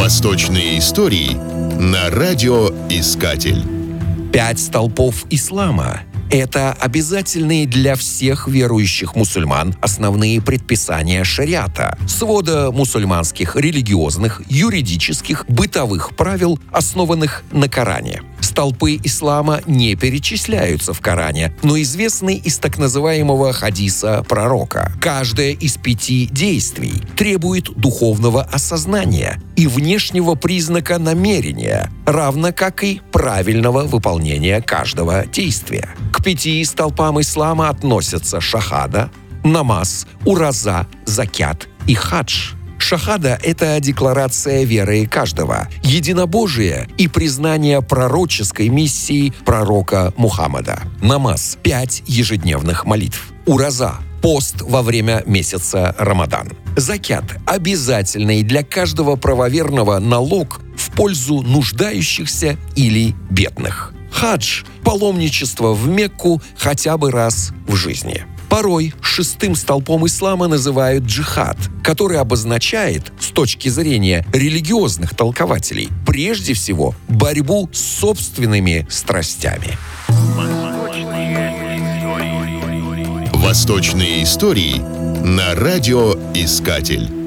Восточные истории на радиоискатель. Пять столпов ислама это обязательные для всех верующих мусульман основные предписания шариата, свода мусульманских религиозных, юридических, бытовых правил, основанных на Коране. Столпы ислама не перечисляются в Коране, но известны из так называемого хадиса пророка. Каждое из пяти действий требует духовного осознания и внешнего признака намерения, равно как и правильного выполнения каждого действия. К пяти столпам ислама относятся шахада, намаз, ураза, закят и хадж – Шахада — это декларация веры каждого, единобожие и признание пророческой миссии пророка Мухаммада. Намаз — пять ежедневных молитв. Ураза — пост во время месяца Рамадан. Закят – обязательный для каждого правоверного налог в пользу нуждающихся или бедных. Хадж – паломничество в Мекку хотя бы раз в жизни. Порой шестым столпом ислама называют джихад, который обозначает, с точки зрения религиозных толкователей, прежде всего борьбу с собственными страстями. Восточные истории на радиоискатель.